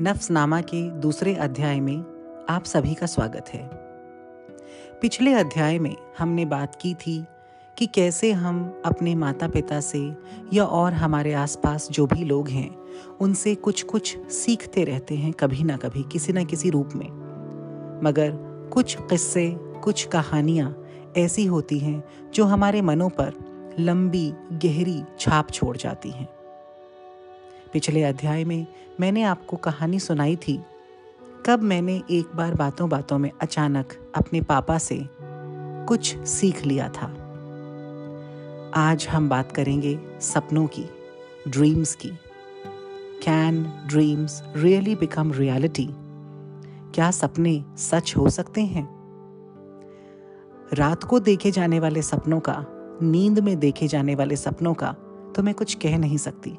नफ्सनामा के दूसरे अध्याय में आप सभी का स्वागत है। पिछले अध्याय में हमने बात की थी कि कैसे हम अपने माता पिता से या और हमारे आसपास जो भी लोग हैं, उनसे कुछ कुछ सीखते रहते हैं कभी ना कभी, किसी ना किसी रूप में। मगर कुछ किस्से, कुछ कहानियाँ ऐसी होती हैं जो हमारे मनों पर लंबी, गहरी छाप छोड़ जाती हैं। पिछले अध्याय में मैंने आपको कहानी सुनाई थी। कब मैंने एक बार बातों बातों में अचानक अपने पापा से कुछ सीख लिया था। आज हम बात करेंगे सपनों की ड्रीम्स की। Can dreams really become reality क्या सपने सच हो सकते हैं? रात को देखे जाने वाले सपनों का, नींद में देखे जाने वाले सपनों का तो मैं कुछ कह नहीं सकती।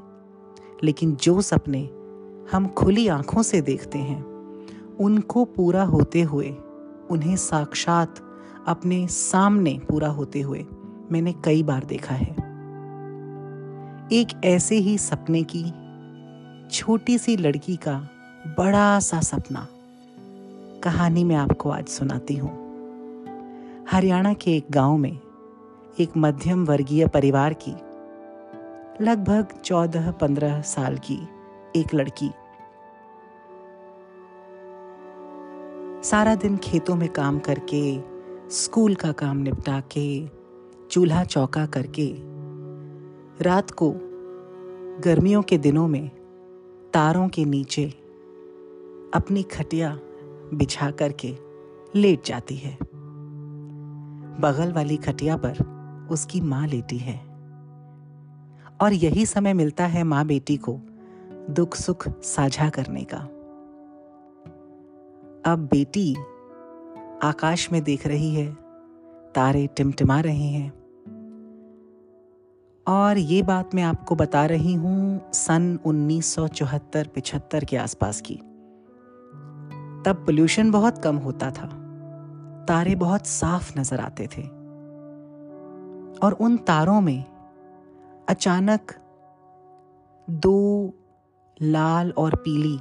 लेकिन जो सपने हम खुली आँखों से देखते हैं, उनको पूरा होते हुए, उन्हें साक्षात अपने सामने पूरा होते हुए मैंने कई बार देखा है। एक ऐसे ही सपने की छोटी सी लड़की का बड़ा सा सपना कहानी मैं आपको आज सुनाती हूँ। हरियाणा के एक गाँव में एक मध्यम वर्गीय परिवार की लगभग चौदह पंद्रह साल की एक लड़की। सारा दिन खेतों में काम करके, स्कूल का काम निपटा के चूल्हा चौका करके, रात को गर्मियों के दिनों में तारों के नीचे अपनी खटिया बिछा करके लेट जाती है। बगल वाली खटिया पर उसकी माँ लेटी है। और यही समय मिलता है माँ बेटी को दुख सुख साझा करने का। अब बेटी आकाश में देख रही है, तारे टिमटिमा रहे हैं। और ये बात मैं आपको बता रही हूँ सन 1974-75 के आसपास की। तब पोल्यूशन बहुत कम होता था, तारे बहुत साफ़ नज़र आते थे। और उन तारों में अचानक दो लाल और पीली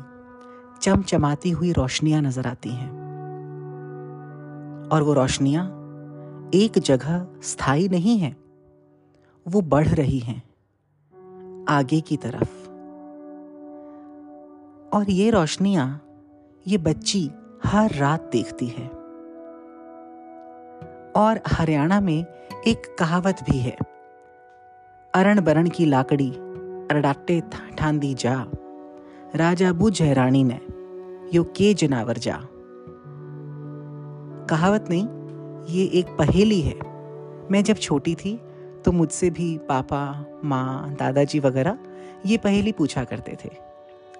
चमचमाती हुई रोशनियाँ नज़र आती हैं। और वो रोशनियाँ एक जगह स्थायी नहीं है, वो बढ़ रही हैं आगे की तरफ़। और ये रोशनियाँ, ये बच्ची हर रात देखती है। और हरियाणा में एक कहावत भी है अरण बरण की लाकड़ी अरडाटे ठांदी जा। राजा बुझ रानी ने, यो के जनावर जा। कहावत नहीं, ये एक पहेली है। मैं जब छोटी थी तो मुझसे भी पापा, माँ, दादाजी वगैरह ये पहेली पूछा करते थे।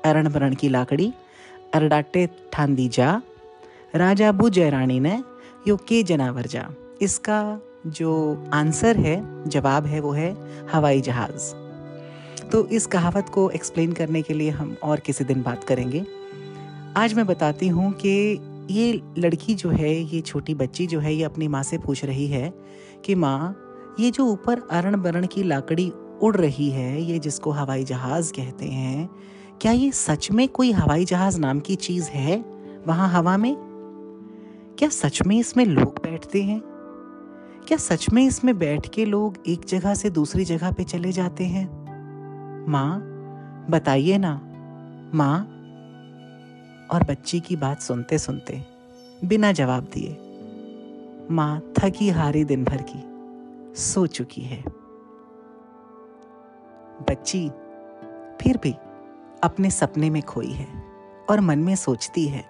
अरण बरण की लाकड़ी अरडाटे ठांदी जा। राजा बुझ रानी ने, यो के जनावर जा। इसका जो आंसर है जवाब है, वो है हवाई जहाज़। तो इस कहावत को एक्सप्लेन करने के लिए हम और किसी दिन बात करेंगे। आज मैं बताती हूँ कि ये लड़की जो है, ये छोटी बच्ची जो है, ये अपनी माँ से पूछ रही है कि, माँ, ये जो ऊपर अरण बरण की लाकड़ी उड़ रही है, ये जिसको हवाई जहाज़ कहते हैं, क्या ये सच में कोई हवाई जहाज़ नाम की चीज़ है वहाँ हवा में? क्या सच में इसमें लोग बैठते हैं? क्या सच में इसमें बैठ के लोग एक जगह से दूसरी जगह पे चले जाते हैं? माँ, बताइए ना। माँ, और बच्ची की बात सुनते सुनते बिना जवाब दिए, माँ थकी हारी दिन भर की, सो चुकी है। बच्ची, फिर भी अपने सपने में खोई है, और मन में सोचती है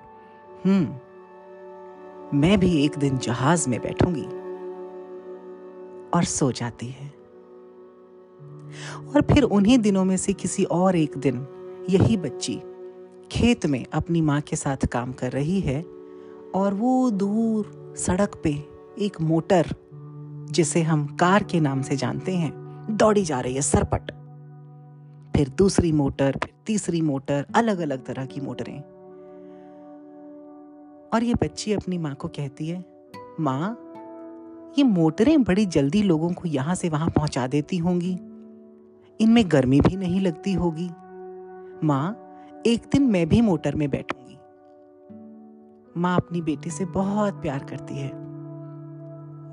हम्म मैं भी एक दिन जहाज़ में बैठूँगी। और सो जाती है। और फिर उन्हीं दिनों में से किसी और एक दिन यही बच्ची खेत में अपनी माँ के साथ काम कर रही है और वो दूर सड़क पे एक मोटर, जिसे हम कार के नाम से जानते हैं, दौड़ी जा रही है सरपट। फिर दूसरी मोटर, फिर तीसरी मोटर अलग अलग तरह की मोटरें। और ये बच्ची अपनी माँ को कहती है, माँ ये मोटरें बड़ी जल्दी लोगों को यहाँ से वहाँ पहुँचा देती होंगी। इनमें गर्मी भी नहीं लगती होगी। माँ, एक दिन मैं भी मोटर में बैठूँगी। माँ अपनी बेटी से बहुत प्यार करती है।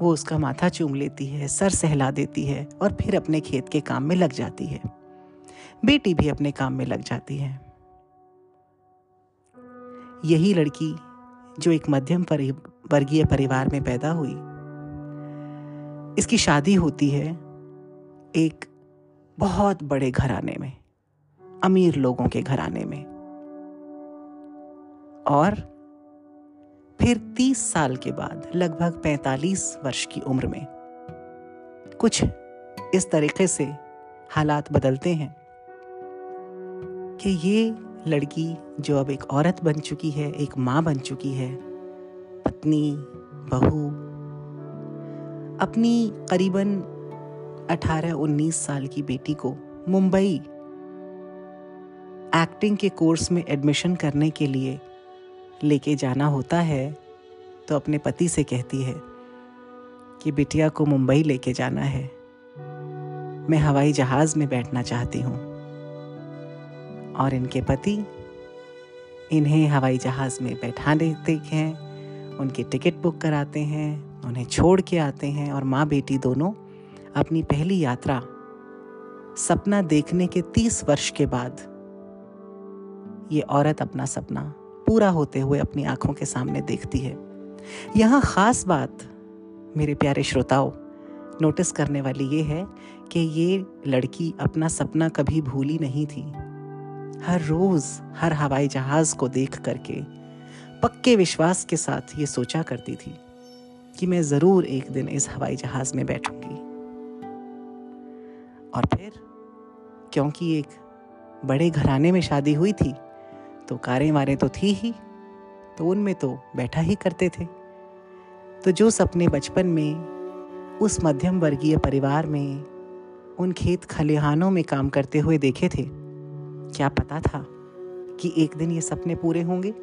वो उसका माथा चूम लेती है, सर सहला देती है और फिर अपने खेत के काम में लग जाती है। बेटी भी अपने काम में लग जाती है। यही लड़की, जो एक मध्यम वर्गीय परिवार में पैदा हुई इसकी शादी होती है एक बहुत बड़े घराने में, अमीर लोगों के घराने में। और फिर 30 साल के बाद, लगभग 45 वर्ष की उम्र में, कुछ इस तरीके से हालात बदलते हैं कि ये लड़की जो अब एक औरत बन चुकी है, एक माँ बन चुकी है, पत्नी, बहू अपनी करीबन 18-19 साल की बेटी को मुंबई एक्टिंग के कोर्स में एडमिशन करने के लिए लेके जाना होता है तो अपने पति से कहती है कि, बिटिया को मुंबई लेके जाना है। मैं हवाई जहाज़ में बैठना चाहती हूँ। और इनके पति इन्हें हवाई जहाज़ में बैठा देते हैं, उनकी टिकट बुक कराते हैं उन्हें छोड़ के आते हैं और माँ बेटी दोनों अपनी पहली यात्रा सपना देखने के तीस वर्ष के बाद ये औरत अपना सपना पूरा होते हुए अपनी आँखों के सामने देखती है। यहाँ ख़ास बात मेरे प्यारे श्रोताओं, नोटिस करने वाली ये है कि ये लड़की अपना सपना कभी भूली नहीं थी। हर रोज़ हर हवाई जहाज़ को देख करके पक्के विश्वास के साथ ये सोचा करती थी। कि मैं ज़रूर एक दिन इस हवाई जहाज़ में बैठूँगी। और फिर, क्योंकि एक बड़े घराने में शादी हुई थी तो कारें वारें तो थी ही तो उनमें तो बैठा ही करते थे। तो जो सपने बचपन में, उस मध्यम वर्गीय परिवार में, उन खेत खलिहानों में काम करते हुए देखे थे, क्या पता था कि एक दिन ये सपने पूरे होंगे।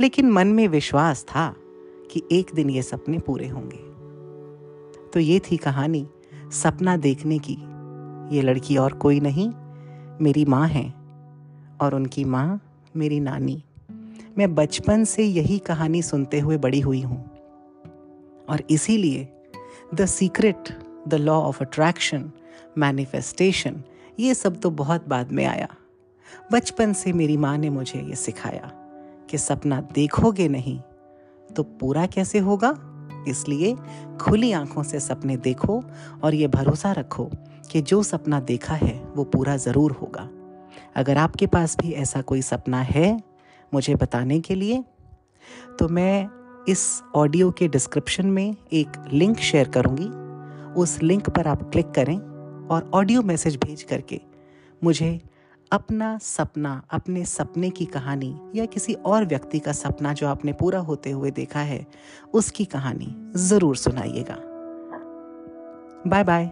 लेकिन मन में विश्वास था। कि एक दिन ये सपने पूरे होंगे। तो ये थी कहानी, सपना देखने की। ये लड़की और कोई नहीं, मेरी माँ है और उनकी माँ मेरी नानी। मैं बचपन से यही कहानी सुनते हुए बड़ी हुई हूँ। और इसीलिए the secret, the law of attraction, manifestation, ये सब तो बहुत बाद में आया। बचपन से मेरी माँ ने मुझे ये सिखाया कि सपना देखोगे नहीं तो पूरा कैसे होगा? इसलिए खुली आँखों से सपने देखो और ये भरोसा रखो कि जो सपना देखा है, वो पूरा ज़रूर होगा। अगर आपके पास भी ऐसा कोई सपना है, मुझे बताने के लिए तो मैं इस ऑडियो के डिस्क्रिप्शन में एक लिंक शेयर करूँगी। उस लिंक पर आप क्लिक करें और ऑडियो मैसेज भेज करके मुझे अपना सपना, अपने सपने की कहानी या किसी और व्यक्ति का सपना जो आपने पूरा होते हुए देखा है, उसकी कहानी ज़रूर सुनाइएगा। Bye bye